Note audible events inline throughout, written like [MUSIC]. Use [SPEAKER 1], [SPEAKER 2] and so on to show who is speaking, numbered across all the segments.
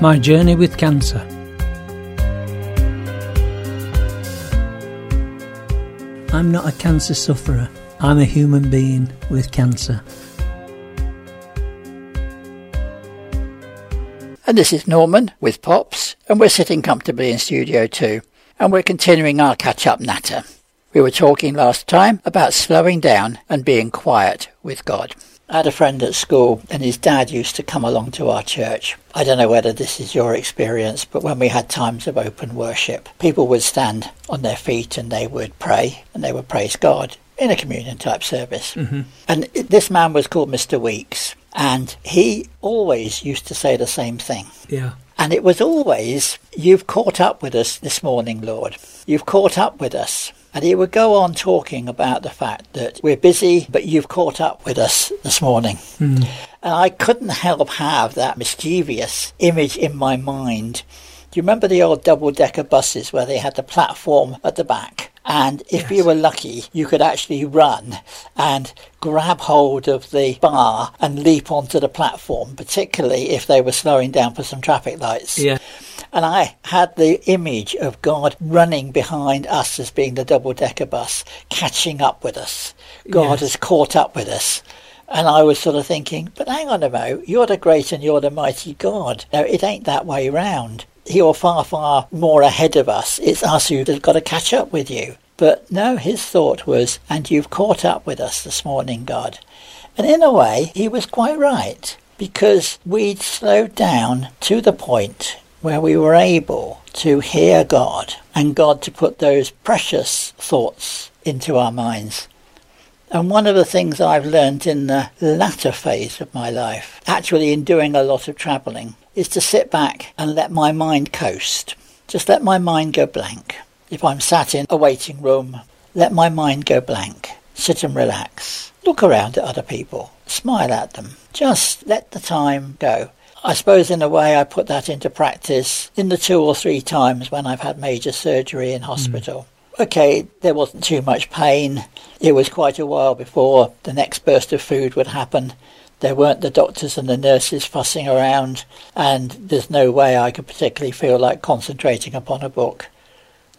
[SPEAKER 1] My journey with cancer. I'm not a cancer sufferer. I'm a human being with cancer.
[SPEAKER 2] And this is Norman with Pops, and we're sitting comfortably in Studio 2, and we're continuing our catch up natter. We were talking last time about slowing down and being quiet with God. I had a friend at school, and his dad used to come along to our church. I don't know whether this is your experience, but when we had times of open worship, people would stand on their feet and they would pray and they would praise God in a communion type service.
[SPEAKER 1] Mm-hmm.
[SPEAKER 2] And this man was called Mr. Weeks, and he always used to say the same thing.
[SPEAKER 1] Yeah.
[SPEAKER 2] And it was always, You've caught up with us this morning, Lord. You've caught up with us. And he would go on talking about the fact that we're busy, but you've caught up with us this morning.
[SPEAKER 1] Mm.
[SPEAKER 2] And I couldn't help have that mischievous image in my mind. Do you remember the old double decker buses where they had the platform at the back? And if
[SPEAKER 1] Yes.
[SPEAKER 2] you were lucky, you could actually run and grab hold of the bar and leap onto the platform, particularly if they were slowing down for some traffic lights.
[SPEAKER 1] Yeah.
[SPEAKER 2] And I had the image of God running behind us as being the double decker bus, catching up with us. God
[SPEAKER 1] Yes.
[SPEAKER 2] has caught up with us. And I was sort of thinking, but hang on a moment, you're the great and you're the mighty God. No, it ain't that way round. You're far, far more ahead of us. It's us who've got to catch up with you. But no, his thought was, and you've caught up with us this morning, God. And in a way, he was quite right, because we'd slowed down to the point where we were able to hear God and God to put those precious thoughts into our minds. And one of the things I've learned in the latter phase of my life, actually in doing a lot of travelling, is to sit back and let my mind coast. Just let my mind go blank. If I'm sat in a waiting room, let my mind go blank. Sit and relax. Look around at other people. Smile at them. Just let the time go. I suppose in a way I put that into practice in the two or three times when I've had major surgery in hmm. hospital. Okay, there wasn't too much pain. It was quite a while before the next burst of food would happen. There weren't the doctors and the nurses fussing around, and there's no way I could particularly feel like concentrating upon a book.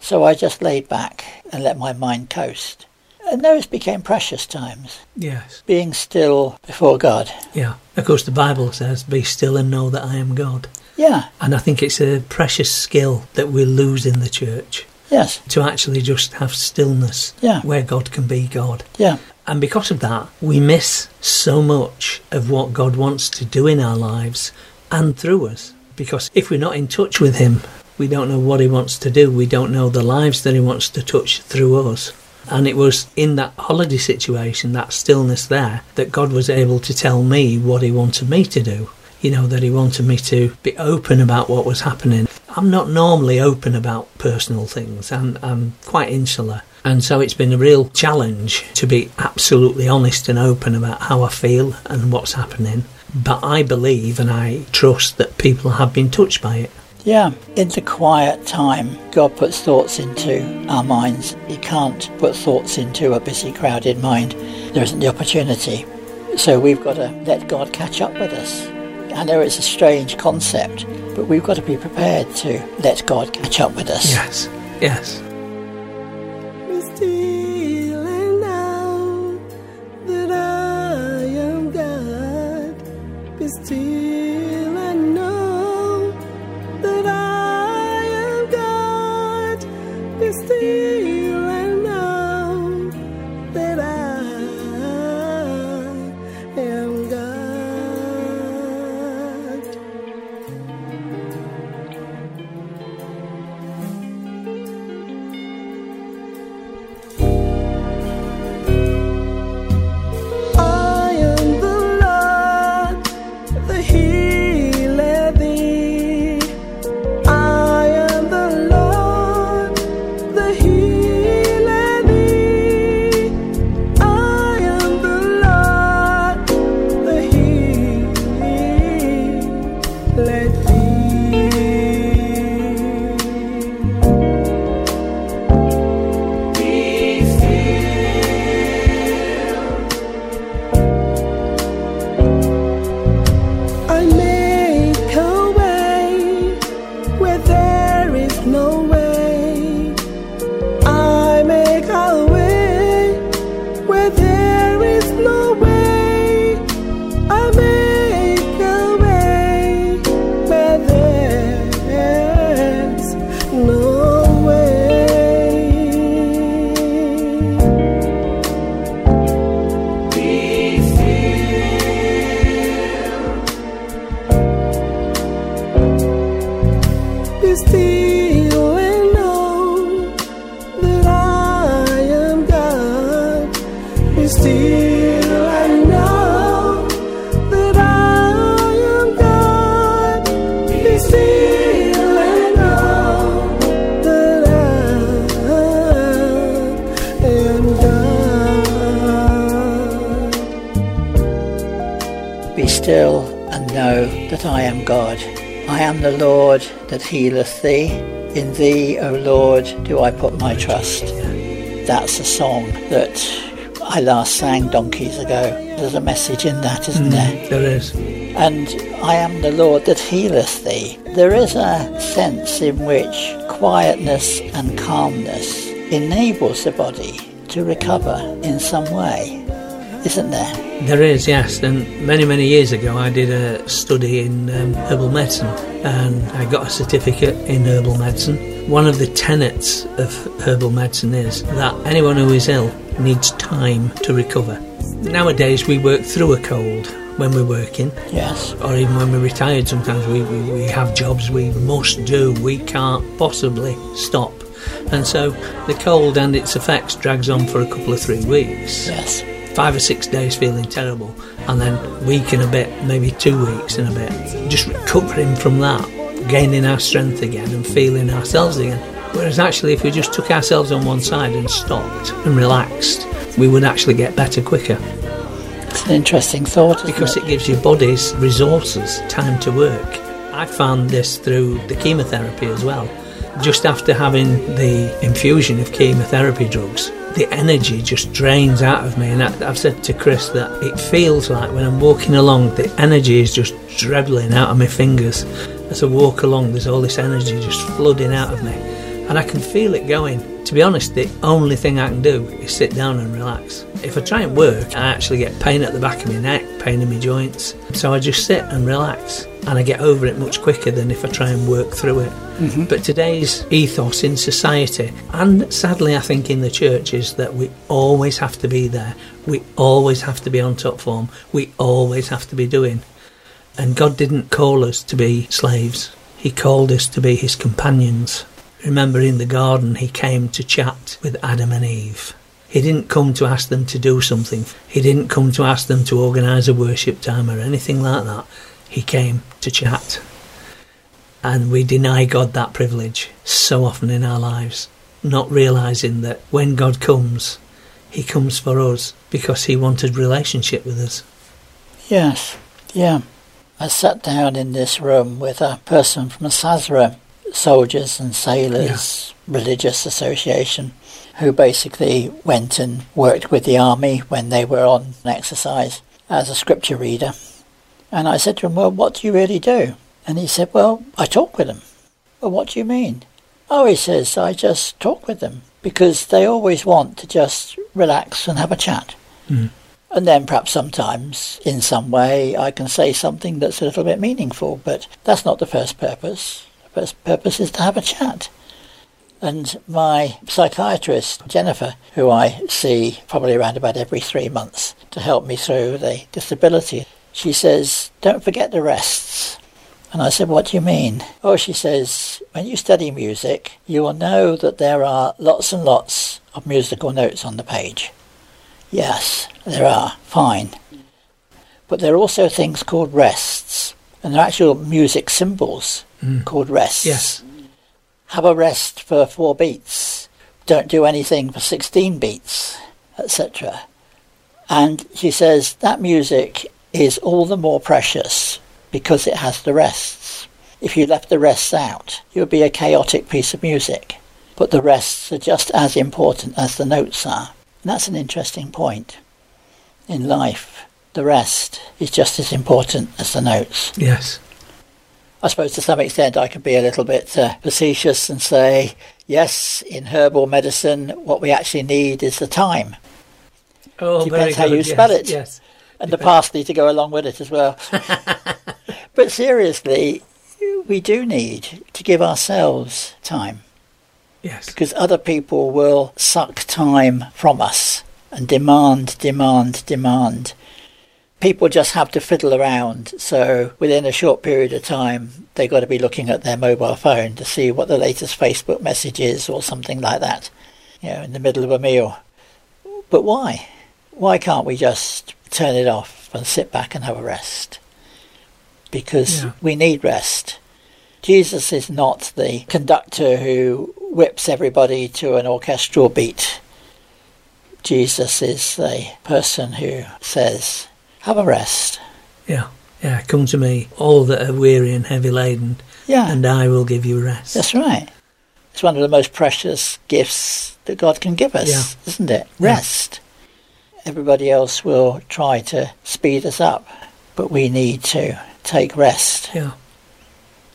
[SPEAKER 2] So I just laid back and let my mind coast. And those became precious times,
[SPEAKER 1] Yes.
[SPEAKER 2] being still before God.
[SPEAKER 1] Yeah. Of course, the Bible says, Be still and know that I am God.
[SPEAKER 2] Yeah,
[SPEAKER 1] And I think it's a precious skill that we lose in the church
[SPEAKER 2] yes,
[SPEAKER 1] to actually just have stillness
[SPEAKER 2] Yeah.
[SPEAKER 1] where God can be God.
[SPEAKER 2] yeah,
[SPEAKER 1] And because of that, we miss so much of what God wants to do in our lives and through us. Because if we're not in touch with Him, we don't know what He wants to do. We don't know the lives that He wants to touch through us. And it was in that holiday situation, that stillness there, that God was able to tell me what He wanted me to do. You know, that He wanted me to be open about what was happening. I'm not normally open about personal things, I'm, I'm quite insular. And so it's been a real challenge to be absolutely honest and open about how I feel and what's happening. But I believe and I trust that people have been touched by it.
[SPEAKER 2] yeah. In the quiet time, God puts thoughts into our minds. He can't put thoughts into a busy, crowded mind. There isn't the opportunity. So we've got to let God catch up with us. I know it's a strange concept, but we've got to be prepared to let God catch up with us.
[SPEAKER 1] Yes, yes.
[SPEAKER 3] God. Be still and know that I am God. I am
[SPEAKER 2] the Lord that healeth thee. In thee, O Lord, do I put my trust. That's a song that I last sang donkeys ago. There's a message in that, isn't mm, there?
[SPEAKER 1] There is.
[SPEAKER 2] and I am the Lord that healeth thee. There is a sense in which quietness and calmness enables the body to recover in some way, isn't there?
[SPEAKER 1] There is, yes. And many, many years ago, I did a study in um, herbal medicine and I got a certificate in herbal medicine. One of the tenets of herbal medicine is that anyone who is ill needs time to recover. Nowadays, we work through a cold when we're working,
[SPEAKER 2] Yes.
[SPEAKER 1] or even when we're retired. Sometimes we, we, we have jobs we must do, we can't possibly stop. And so the cold and its effects drags on for a couple of three weeks
[SPEAKER 2] Yes.
[SPEAKER 1] Five or six days feeling terrible, and then week and a bit, maybe two weeks and a bit, just recovering from that, gaining our strength again and feeling ourselves again. Whereas actually, if we just took ourselves on one side and stopped and relaxed, we would actually get better quicker
[SPEAKER 2] It's an interesting thought, isn't
[SPEAKER 1] because
[SPEAKER 2] it?
[SPEAKER 1] it gives your bodies resources, time to work. I found this through the chemotherapy as well. Just after having the infusion of chemotherapy drugs, the energy just drains out of me. And I, I've said to Chris that it feels like when I'm walking along, the energy is just dribbling out of my fingers. As I walk along, there's all this energy just flooding out of me. And I can feel it going. To be honest, the only thing I can do is sit down and relax. If I try and work, I actually get pain at the back of my neck, pain in my joints. So I just sit and relax. And I get over it much quicker than if I try and work through it. Mm-hmm. But today's ethos in society, and sadly I think in the church, is that we always have to be there. We always have to be on top form. We always have to be doing. And God didn't call us to be slaves, He called us to be His companions. Remember, in the garden, He came to chat with Adam and Eve. He didn't come to ask them to do something, He didn't come to ask them to organise a worship time or anything like that. He came to chat. And we deny God that privilege so often in our lives, not realising that when God comes, He comes for us because He wanted relationship with us.
[SPEAKER 2] Yes. Yeah. I sat down in this room with a person from a SASRA Soldiers and Sailors Religious Association who basically went and worked with the army when they were on exercise as a scripture reader. And I said to him, Well, what do you really do? And he said, Well, I talk with them. Well, what do you mean? Oh, he says, I just talk with them because they always want to just relax and have a chat. Hmm. And then perhaps sometimes, in some way, I can say something that's a little bit meaningful, but that's not the first purpose. The first purpose is to have a chat. And my psychiatrist, Jennifer, who I see probably around about every three months to help me through the disability, she says, don't forget the rests. And I said, what do you mean? Oh, she says, when you study music, you will know that there are lots and lots of musical notes on the page. Yes, there are. Fine. But there are also things called rests, and there are actual music symbols mm. called rests.
[SPEAKER 1] Yes.
[SPEAKER 2] Have a rest for four beats. Don't do anything for 16 beats, etc. And she says that music is all the more precious because it has the rests. If you left the rests out, it would be a chaotic piece of music. But the rests are just as important as the notes are. And that's an interesting point. In life, the rest is just as important as the notes.
[SPEAKER 1] Yes.
[SPEAKER 2] I suppose to some extent I could be a little bit uh, facetious and say, yes, in herbal medicine, what we actually need is the time.
[SPEAKER 1] Oh,
[SPEAKER 2] Depends
[SPEAKER 1] very
[SPEAKER 2] how
[SPEAKER 1] good,
[SPEAKER 2] you spell
[SPEAKER 1] yes,
[SPEAKER 2] it.
[SPEAKER 1] Yes.
[SPEAKER 2] and the parsley to go along with it as well. [LAUGHS] but seriously, we do need to give ourselves time
[SPEAKER 1] Yes.
[SPEAKER 2] because other people will suck time from us and demand, demand, demand. People just have to fiddle around, so within a short period of time, they've got to be looking at their mobile phone to see what the latest Facebook message is or something like that, you know, in the middle of a meal. But why? Why can't we just turn it off and sit back and have a rest? Because
[SPEAKER 1] Yeah.
[SPEAKER 2] we need rest. Jesus is not the conductor who whips everybody to an orchestral beat. Jesus is the person who says, Have a rest.
[SPEAKER 1] Yeah. Yeah. Come to me, all that are weary and heavy laden,
[SPEAKER 2] Yeah,
[SPEAKER 1] and I will give you rest.
[SPEAKER 2] that's right. It's one of the most precious gifts that God can give us,
[SPEAKER 1] Yeah.
[SPEAKER 2] isn't it?
[SPEAKER 1] Yeah.
[SPEAKER 2] Rest. Everybody else will try to speed us up, but we need to take rest.
[SPEAKER 1] Yeah.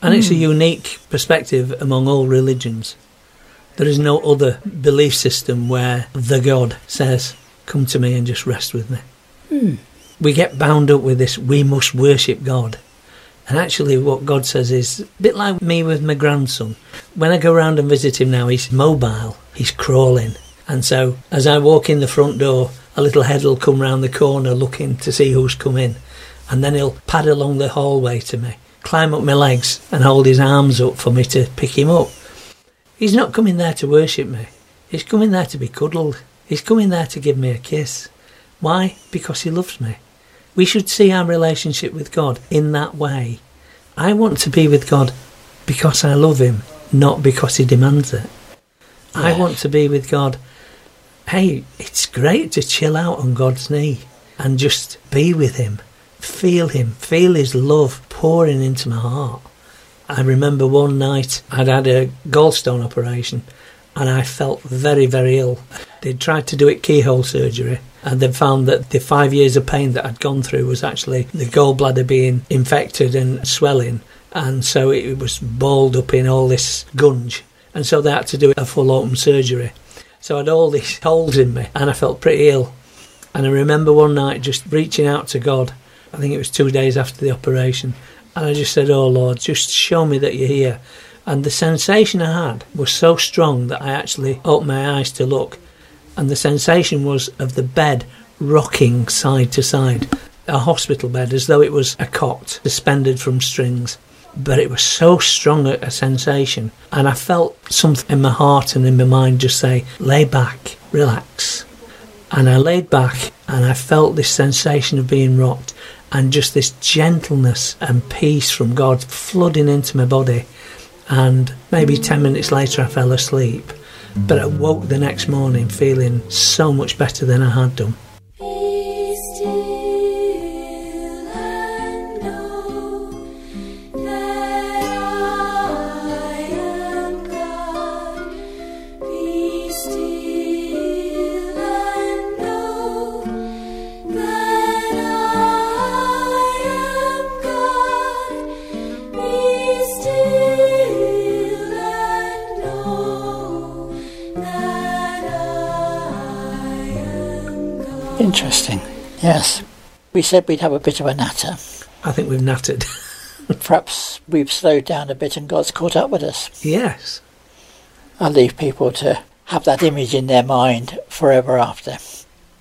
[SPEAKER 1] And it's a
[SPEAKER 2] Hmm.
[SPEAKER 1] unique perspective among all religions. There is no other belief system where the God says, Come to me and just rest with me.
[SPEAKER 2] Hmm.
[SPEAKER 1] We get bound up with this, we must worship God. And actually, what God says is a bit like me with my grandson. When I go around and visit him now, he's mobile, he's crawling. And so, as I walk in the front door, a little head will come round the corner looking to see who's come in. And then he'll pad along the hallway to me, climb up my legs, and hold his arms up for me to pick him up. He's not coming there to worship me. He's coming there to be cuddled. He's coming there to give me a kiss. Why? Because he loves me. We should see our relationship with God in that way. I want to be with God because I love Him, not because He demands it. I want to be with God. Hey, it's great to chill out on God's knee and just be with Him, feel Him, feel His love pouring into my heart. I remember one night I'd had a gallstone operation and I felt very, very ill. They'd tried to do it keyhole surgery and they found that the five years of pain that I'd gone through was actually the gallbladder being infected and swelling. And so it was balled up in all this gunge. And so they had to do a full open surgery. So I had all these [LAUGHS] holes in me and I felt pretty ill. And I remember one night just reaching out to God. I think it was two days after the operation. And I just said, Oh Lord, just show me that you're here. And the sensation I had was so strong that I actually opened my eyes to look. And the sensation was of the bed rocking side to side, a hospital bed, as though it was a cot suspended from strings. But it was so strong a, a sensation. And I felt something in my heart and in my mind just say, Lay back, relax. And I laid back and I felt this sensation of being rocked and just this gentleness and peace from God flooding into my body. And maybe 10 minutes later, I fell asleep. But I woke the next morning feeling so much better than I had done.
[SPEAKER 2] Interesting. Yes. We said we'd have a bit of a natter.
[SPEAKER 1] I think we've nattered. [LAUGHS]
[SPEAKER 2] Perhaps we've slowed down a bit and God's caught up with us.
[SPEAKER 1] yes.
[SPEAKER 2] I'll leave people to have that image in their mind forever after.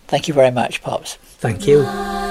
[SPEAKER 2] Thank you very much, Pops.
[SPEAKER 1] Thank you.
[SPEAKER 4] I